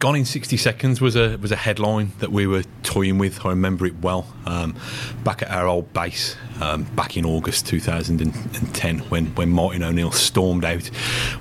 Gone in 60 Seconds was a was a headline that we were toying with. I remember it well. Um, back at our old base, um, back in August 2010, when, when Martin O'Neill stormed out.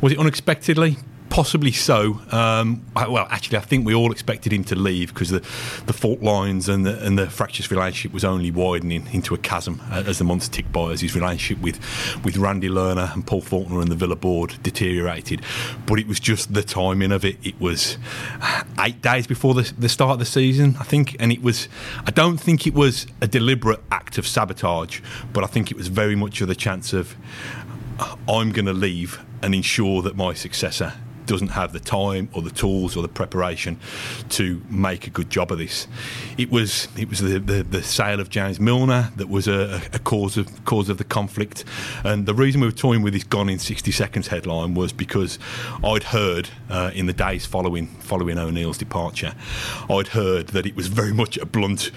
Was it unexpectedly? Possibly so. Um, well, actually, I think we all expected him to leave because the, the fault lines and the, and the fractious relationship was only widening into a chasm as the months ticked by, as his relationship with, with Randy Lerner and Paul Faulkner and the Villa board deteriorated. But it was just the timing of it. It was eight days before the, the start of the season, I think, and it was. I don't think it was a deliberate act of sabotage, but I think it was very much of the chance of I'm going to leave and ensure that my successor doesn't have the time or the tools or the preparation to make a good job of this. It was it was the, the, the sale of James Milner that was a, a, cause of cause of the conflict, and the reason we were toying with this "gone in 60 seconds" headline was because I'd heard uh, in the days following following O'Neill's departure, I'd heard that it was very much a blunt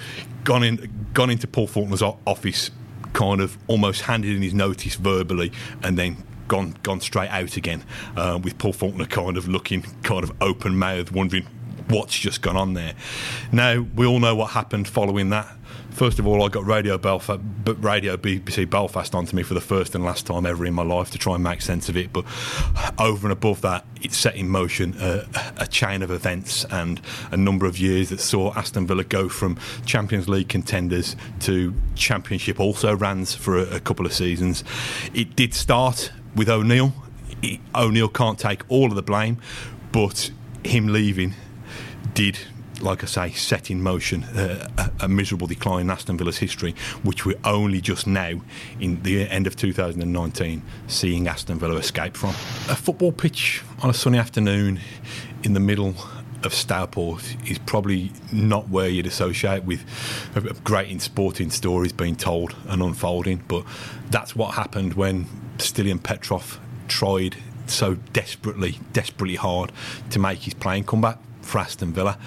gone in gone into Paul Faulkner's office kind of almost handed in his notice verbally and then gone gone straight out again, uh, with Paul Faulkner kind of looking kind of open mouthed, wondering what's just gone on there. Now we all know what happened following that. First of all, I got Radio Belfast, Radio BBC Belfast onto me for the first and last time ever in my life to try and make sense of it. But over and above that, it set in motion a, a chain of events and a number of years that saw Aston Villa go from Champions League contenders to Championship also rans for a, a couple of seasons. It did start with O'Neill. O'Neill can't take all of the blame, but him leaving did like I say, set in motion a, a, miserable decline in Aston Villa's history, which we're only just now, in the end of 2019, seeing Aston Villa escape from. A football pitch on a sunny afternoon in the middle of Stourport is probably not where you'd associate with great sporting stories being told and unfolding, but that's what happened when Stiliyan Petrov tried so desperately, desperately hard to make his playing comeback for Aston Villa.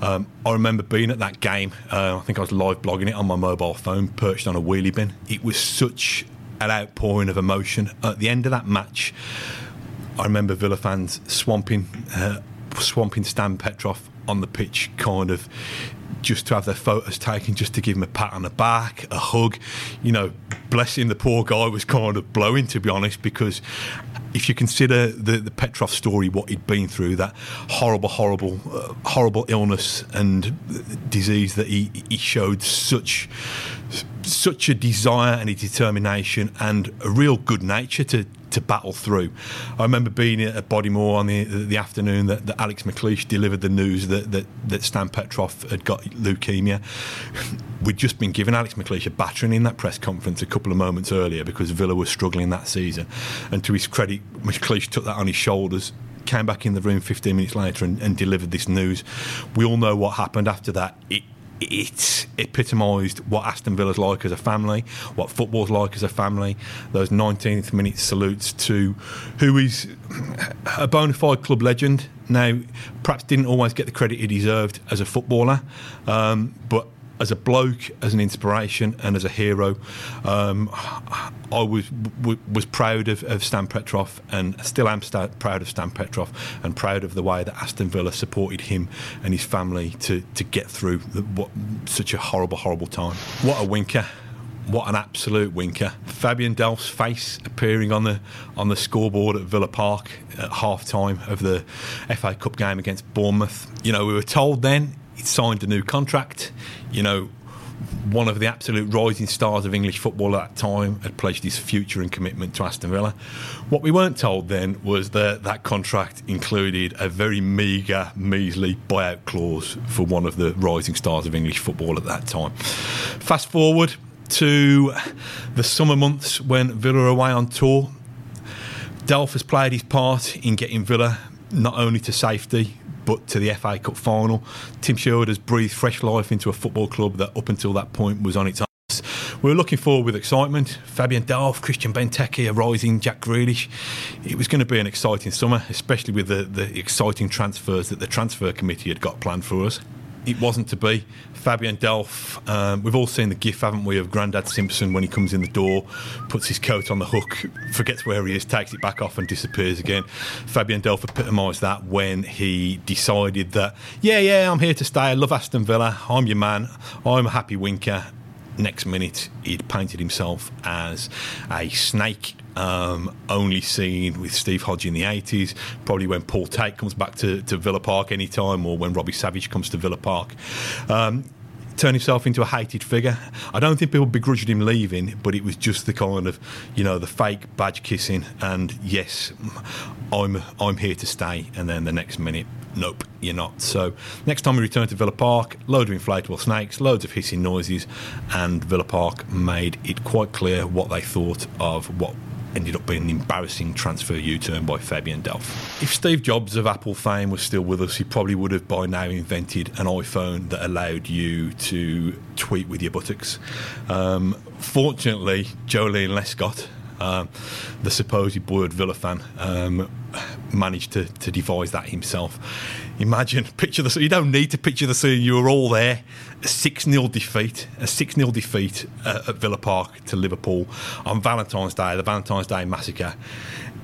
Um, I remember being at that game. Uh, I think I was live blogging it on my mobile phone, perched on a wheelie bin. It was such an outpouring of emotion. At the end of that match, I remember Villa fans swamping, uh, swamping Stan Petrov on the pitch, kind of just to have their photos taken, just to give him a pat on the back, a hug. You know, blessing the poor guy was kind of blowing, to be honest, because if you consider the, the Petrov story, what he'd been through, that horrible, horrible, uh, horrible illness and disease that he, he showed such such a desire and a determination and a real good nature to to battle through. I remember being at Bodymoor on the the afternoon that, that Alex McLeish delivered the news that, that, that Stan Petrov had got leukemia. We'd just been given Alex McLeish a battering in that press conference a couple of moments earlier because Villa was struggling that season. And to his credit, McLeish took that on his shoulders came back in the room 15 minutes later and, and, delivered this news. We all know what happened after that. It it epitomised what Aston Villa's like as a family, what football's like as a family. Those 19th minute salutes to who is a bona fide club legend. Now, perhaps didn't always get the credit he deserved as a footballer, um, but as a bloke, as an inspiration, and as a hero, um, I was w- was proud of, of, Stan Petrov, and still am proud of Stan Petrov, and proud of the way that Aston Villa supported him and his family to to get through the, what such a horrible, horrible time. What a winker! What an absolute winker! Fabian Delph's face appearing on the on the scoreboard at Villa Park at half time of the FA Cup game against Bournemouth. You know, we were told then he'd signed a new contract. You know, one of the absolute rising stars of English football at that time had pledged his future and commitment to Aston Villa. What we weren't told then was that that contract included a very meagre, measly buyout clause for one of the rising stars of English football at that time. Fast forward to the summer months when Villa are away on tour. Delph has played his part in getting Villa not only to safety but to the FA Cup final. Tim Sherwood has breathed fresh life into a football club that up until that point was on its own. We were looking forward with excitement. Fabian Delph, Christian Benteke, a rising Jack Grealish. It was going to be an exciting summer, especially with the, the exciting transfers that the transfer committee had got planned for us it wasn't to be. Fabian Delph, um, we've all seen the gif, haven't we, of Grandad Simpson when he comes in the door, puts his coat on the hook, forgets where he is, takes it back off, and disappears again. Fabian Delph epitomised that when he decided that, yeah, yeah, I'm here to stay. I love Aston Villa. I'm your man. I'm a happy winker next minute he'd painted himself as a snake um, only seen with Steve Hodge in the 80s, probably when Paul Tate comes back to, to Villa Park anytime or when Robbie Savage comes to Villa Park. Um, turn himself into a hated figure. I don't think people begrudged him leaving, but it was just the kind of, you know, the fake badge kissing and yes, I'm I'm here to stay, and then the next minute nope, you're not. So next time we return to Villa Park, load of inflatable snakes, loads of hissing noises, and Villa Park made it quite clear what they thought of what ended up being an embarrassing transfer U-turn by Fabian Delph. If Steve Jobs of Apple fame was still with us, he probably would have by now invented an iPhone that allowed you to tweet with your buttocks. Um, fortunately, Joleon Lescott, um, the supposed boyhood Villa fan, um, managed to, to devise that himself. Imagine, picture the you don't need to picture the scene, you were all there. A 6 0 defeat, a 6 0 defeat at, at Villa Park to Liverpool on Valentine's Day, the Valentine's Day massacre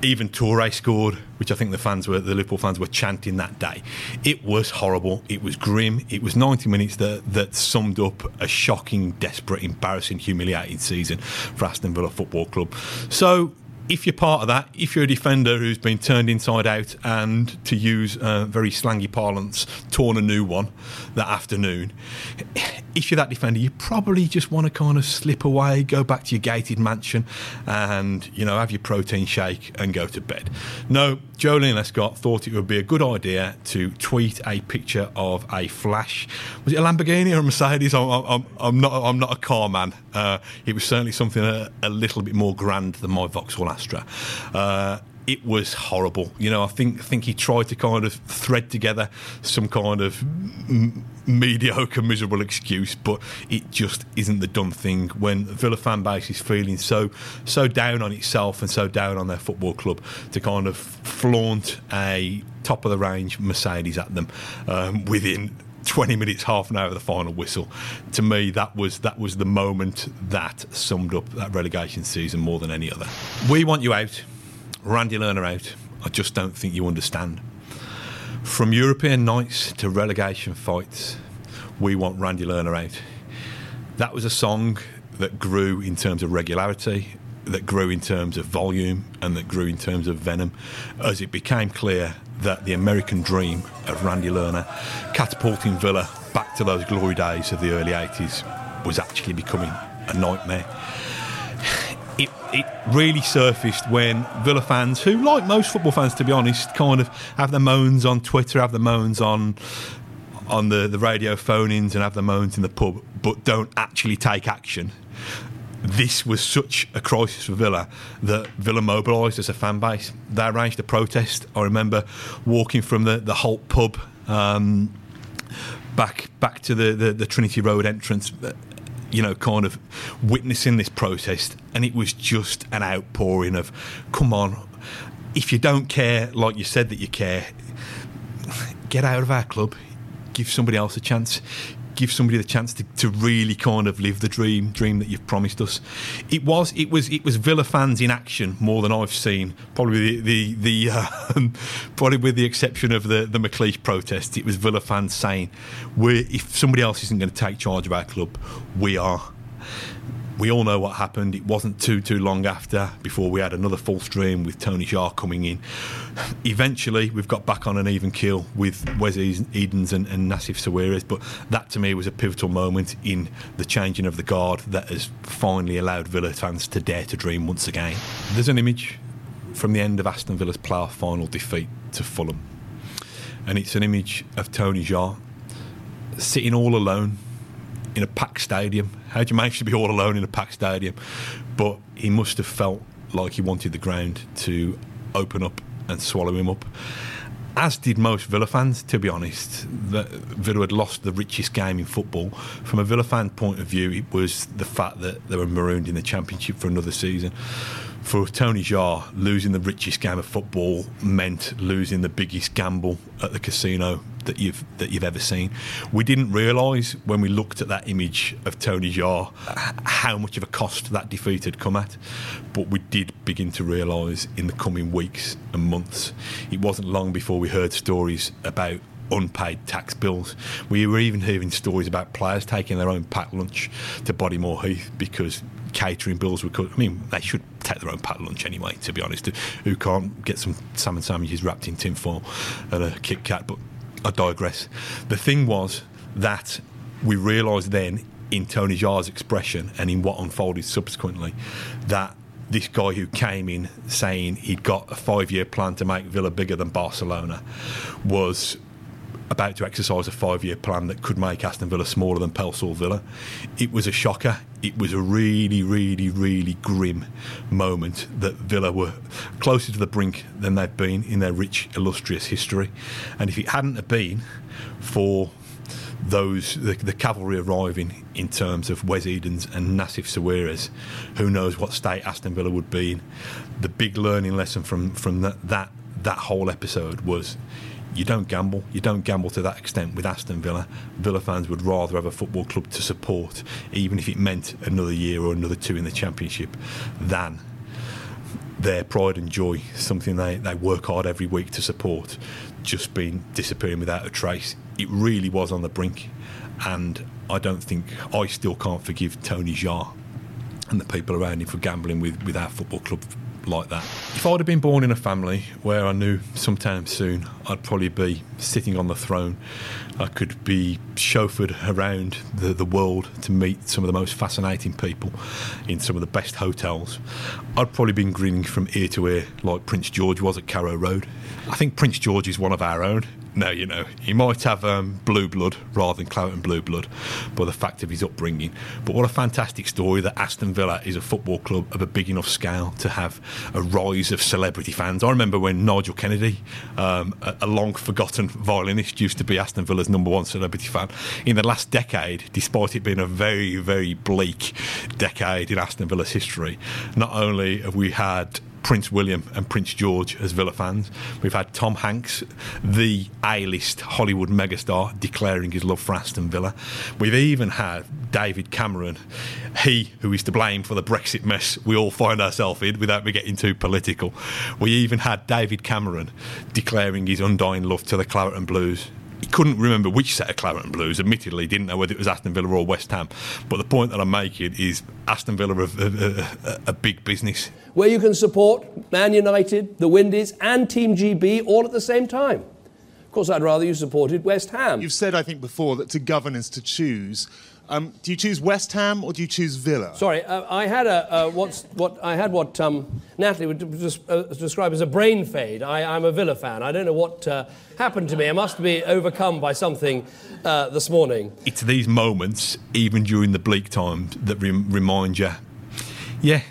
even Toure scored, which I think the fans were the Liverpool fans were chanting that day. It was horrible. It was grim. It was 90 minutes that that summed up a shocking, desperate, embarrassing, humiliating season for Aston Villa Football Club. So if you're part of that, if you're a defender who's been turned inside out and, to use uh, very slangy parlance, torn a new one that afternoon, if you're that defender, you probably just want to kind of slip away, go back to your gated mansion, and you know have your protein shake and go to bed. No, Joleon Lescott thought it would be a good idea to tweet a picture of a flash. Was it a Lamborghini or a Mercedes? I'm, I'm, I'm not. I'm not a car man. Uh, it was certainly something a, a, little bit more grand than my Vauxhall Astra. Uh, it was horrible. You know, I think think he tried to kind of thread together some kind of m- mediocre, miserable excuse, but it just isn't the done thing when Villa fan base is feeling so so down on itself and so down on their football club to kind of flaunt a top of the range Mercedes at them um, within 20 minutes, half an hour of the final whistle. To me, that was that was the moment that summed up that relegation season more than any other. We want you out. Randy Lerner out. I just don't think you understand. From European nights to relegation fights, we want Randy Lerner out. That was a song that grew in terms of regularity, that grew in terms of volume, and that grew in terms of venom as it became clear that the American dream of Randy Lerner catapulting Villa back to those glory days of the early 80s was actually becoming a nightmare it, it really surfaced when Villa fans, who, like most football fans, to be honest, kind of have their moans on Twitter, have their moans on on the, the radio phone ins, and have their moans in the pub, but don't actually take action. This was such a crisis for Villa that Villa mobilised as a fan base. They arranged a protest. I remember walking from the, the Holte pub um, back back to the, the, the Trinity Road entrance you know, kind of witnessing this protest, and it was just an outpouring of, come on, if you don't care like you said that you care, get out of our club, give somebody else a chance give somebody the chance to, to really kind of live the dream dream that you've promised us. It was it was it was Villa fans in action more than I've seen. Probably the the, the um, probably with the exception of the the McLeish protest, it was Villa fans saying, "We if somebody else isn't going to take charge of our club, we are." We all know what happened. It wasn't too too long after before we had another full stream with Tony Xia coming in. Eventually, we've got back on an even keel with Wes Edens and, and Nassef Sawiris, but that to me was a pivotal moment in the changing of the guard that has finally allowed Villa fans to dare to dream once again. There's an image from the end of Aston Villa's playoff final defeat to Fulham, and it's an image of Tony Xia sitting all alone in a packed stadium. How do you manage to be all alone in a packed stadium? But he must have felt like he wanted the ground to open up and swallow him up. as did most Villa fans, to be honest. That Villa had lost the richest game in football. From a Villa fan point of view, it was the fact that they were marooned in the Championship for another season. For Tony Xia, losing the richest game of football meant losing the biggest gamble at the casino that you've that you've ever seen. We didn't realise when we looked at that image of Tony Xia how much of a cost that defeat had come at, but we did begin to realise in the coming weeks and months. It wasn't long before we heard stories about unpaid tax bills. We were even hearing stories about players taking their own packed lunch to Bodymoor Heath because catering bills were cut. I mean, they should take their own packed lunch anyway, to be honest. Who can't get some salmon sandwiches wrapped in tin foil and a Kit Kat? But I digress. The thing was that we realised then in Tony Xia's expression and in what unfolded subsequently that this guy who came in saying he'd got a five year plan to make Villa bigger than Barcelona was about to exercise a five year plan that could make Aston Villa smaller than Pelsall Villa. It was a shocker. It was a really, really, really grim moment that Villa were closer to the brink than they've been in their rich, illustrious history. And if it hadn't have been for those the, the, cavalry arriving in terms of Wes Edens and Nassef Sawiris, who knows what state Aston Villa would be in. The big learning lesson from from that that, that whole episode was you don't gamble. You don't gamble to that extent with Aston Villa. Villa fans would rather have a football club to support, even if it meant another year or another two in the Championship, than their pride and joy, something they, they work hard every week to support, just been disappearing without a trace. It really was on the brink, and I don't think I still can't forgive Tony Xia and the people around him for gambling with, with our football club like that. If I'd have been born in a family where I knew sometime soon I'd probably be sitting on the throne, I could be chauffeured around the, the world to meet some of the most fascinating people in some of the best hotels, I'd probably been grinning from ear to ear like Prince George was at Carrow Road. I think Prince George is one of our own. No, you know, he might have um, blue blood rather than Claret and blue blood by the fact of his upbringing. But what a fantastic story that Aston Villa is a football club of a big enough scale to have a rise of celebrity fans. I remember when Nigel Kennedy, um, a, a long forgotten violinist, used to be Aston Villa's number one celebrity fan. In the last decade, despite it being a very, very bleak decade in Aston Villa's history, not only have we had Prince William and Prince George as Villa fans. We've had Tom Hanks, the A-list Hollywood megastar, declaring his love for Aston Villa. We've even had David Cameron, he who is to blame for the Brexit mess we all find ourselves in, without me getting too political. We even had David Cameron declaring his undying love to the Claret and Blues he couldn't remember which set of Claret and Blues. Admittedly, didn't know whether it was Aston Villa or West Ham. But the point that I'm making is Aston Villa are a, a, a big business. Where you can support Man United, the Windies, and Team GB all at the same time. Of course, I'd rather you supported West Ham. You've said, I think, before that to govern is to choose. Um, do you choose West Ham or do you choose Villa? Sorry, uh, I had a uh, what's what I had what um, Natalie would des- uh, describe as a brain fade. I, am a Villa fan. I don't know what uh, happened to me. I must be overcome by something uh, this morning. It's these moments, even during the bleak times, that re- remind you, yeah,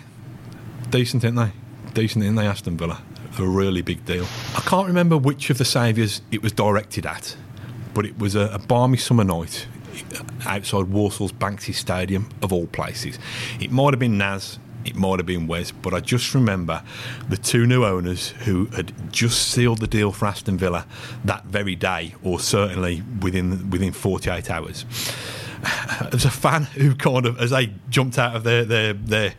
decent, aren't they? Decent, aren't they, Aston Villa? A really big deal. I can't remember which of the saviours it was directed at, but it was a, a balmy summer night outside Walsall's Banks's Stadium, of all places. It might have been Naz, it might have been Wes, but I just remember the two new owners who had just sealed the deal for Aston Villa that very day, or certainly within within 48 hours. As a fan who kind of, as they jumped out of their, their, their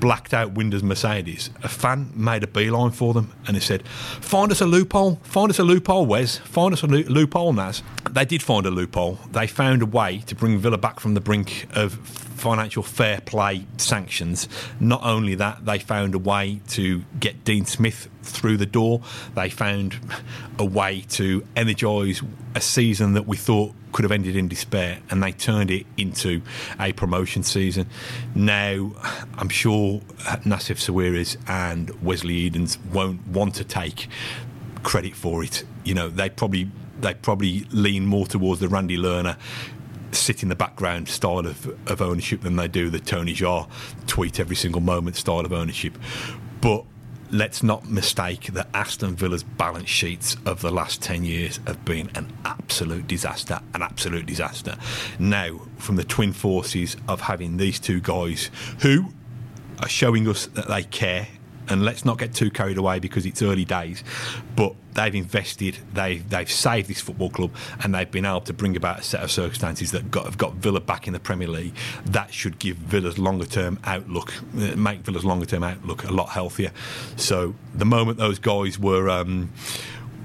blacked out windows Mercedes, a fan made a beeline for them and he said, Find us a loophole, find us a loophole, Wes, find us a lo- loophole, Naz. They did find a loophole. They found a way to bring Villa back from the brink of financial fair play sanctions. Not only that, they found a way to get Dean Smith through the door. They found a way to energise a season that we thought could have ended in despair, and they turned it into a promotion season. Now, I'm sure Nassef Sawiris and Wesley Edens won't want to take credit for it. You know, they probably they probably lean more towards the Randy Lerner sit in the background style of, of ownership than they do the Tony Xia tweet every single moment style of ownership. But let's not mistake that Aston Villa's balance sheets of the last 10 years have been an absolute disaster, an absolute disaster. Now, from the twin forces of having these two guys who are showing us that they care and let's not get too carried away because it's early days. But they've invested, they they've saved this football club, and they've been able to bring about a set of circumstances that got, have got Villa back in the Premier League. That should give Villa's longer term outlook, uh, make Villa's longer term outlook a lot healthier. So the moment those guys were. Um,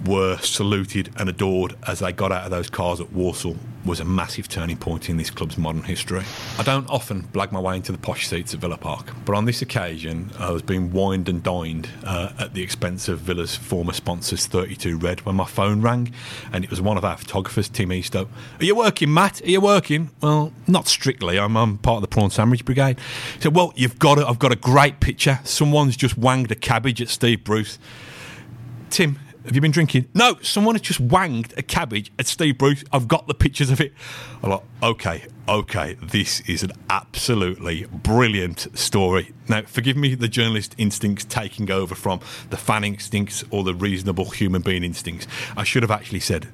were saluted and adored as they got out of those cars at Walsall was a massive turning point in this club's modern history. I don't often blag my way into the posh seats at Villa Park, but on this occasion I was being wined and dined uh, at the expense of Villa's former sponsors 32 Red when my phone rang and it was one of our photographers, Tim Eastoe. Are you working, Matt? Are you working? Well, not strictly. I'm, I'm part of the Prawn Sandwich Brigade. He said, well, you've got it. I've got a great picture. Someone's just wanged a cabbage at Steve Bruce. Tim, have you been drinking? No, someone has just wanged a cabbage at Steve Bruce. I've got the pictures of it. I'm like, okay, okay, this is an absolutely brilliant story. Now, forgive me the journalist instincts taking over from the fan instincts or the reasonable human being instincts. I should have actually said,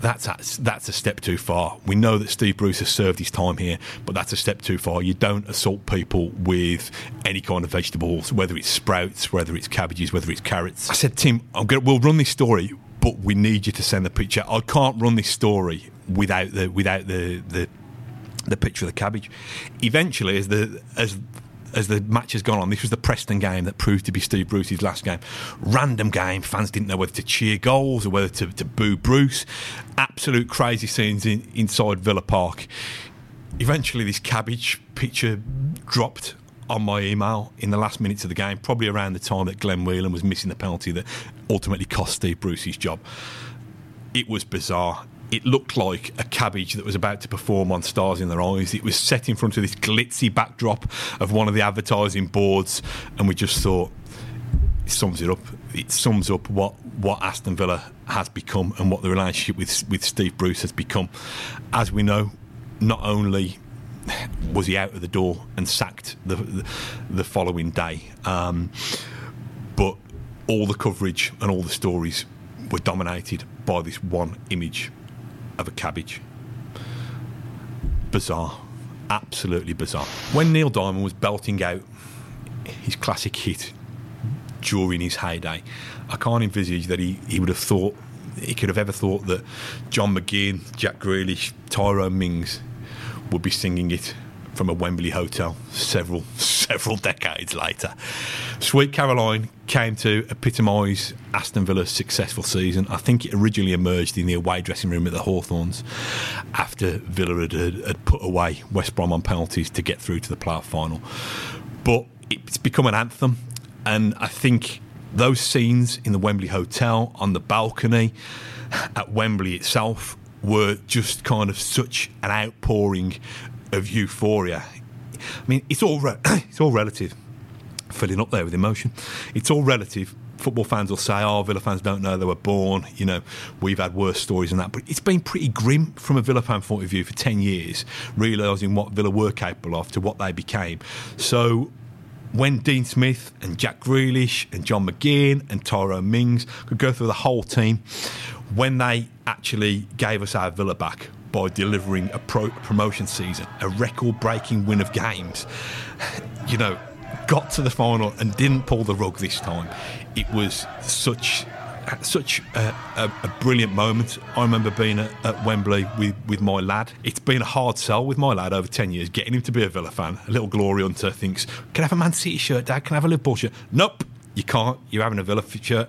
that's a, that's a step too far. We know that Steve Bruce has served his time here, but that's a step too far. You don't assault people with any kind of vegetables, whether it's sprouts, whether it's cabbages, whether it's carrots. I said, Tim, I'm gonna, we'll run this story, but we need you to send the picture. I can't run this story without the without the the the picture of the cabbage. Eventually, as the as as the match has gone on, this was the Preston game that proved to be Steve Bruce's last game. Random game. Fans didn't know whether to cheer goals or whether to, to boo Bruce. Absolute crazy scenes in, inside Villa Park. Eventually, this cabbage picture dropped on my email in the last minutes of the game, probably around the time that Glenn Whelan was missing the penalty that ultimately cost Steve Bruce his job. It was bizarre it looked like a cabbage that was about to perform on Stars in Their Eyes. It was set in front of this glitzy backdrop of one of the advertising boards, and we just thought, it sums it up. It sums up what, what Aston Villa has become and what the relationship with, with Steve Bruce has become. As we know, not only was he out of the door and sacked the, the, the following day, um, but all the coverage and all the stories were dominated by this one image of a cabbage. Bizarre. Absolutely bizarre. When Neil Diamond was belting out his classic hit during his heyday, I can't envisage that he, he would have thought, he could have ever thought that John McGinn, Jack Grealish, Tyrone Mings would be singing it from a Wembley hotel several several decades later. Sweet Caroline came to epitomise Aston Villa's successful season. I think it originally emerged in the away dressing room at the Hawthorns after Villa had, had, put away West Brom on penalties to get through to the playoff final. But it's become an anthem, and I think those scenes in the Wembley Hotel on the balcony at Wembley itself were just kind of such an outpouring of euphoria. I mean, it's all re- it's all relative. Filling up there with emotion, it's all relative. Football fans will say, "Oh, Villa fans don't know they were born." You know, we've had worse stories than that, but it's been pretty grim from a Villa fan point of view for ten years, realising what Villa were capable of to what they became. So when Dean Smith and Jack Grealish and John McGinn and Tyrone Mings could go through the whole team, when they actually gave us our Villa back by delivering a pro- promotion season, a record breaking win of games. You know, got to the final and didn't pull the rug this time. It was such such a, a, a, brilliant moment. I remember being at, at, Wembley with, with my lad. It's been a hard sell with my lad over 10 years, getting him to be a Villa fan. A little glory hunter thinks, Can I have a Man City shirt, Dad? Can I have a Liverpool shirt? Nope, you can't. You're having a Villa shirt.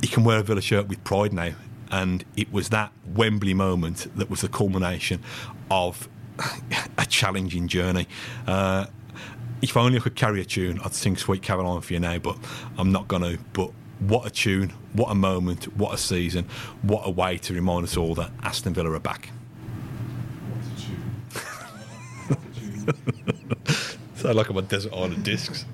You can wear a Villa shirt with pride now and it was that Wembley moment that was the culmination of a challenging journey. Uh, if only I could carry a tune, I'd sing Sweet Caroline for you now, but I'm not going to. But what a tune, what a moment, what a season, what a way to remind us all that Aston Villa are back. Sound like I'm on Desert Island Discs.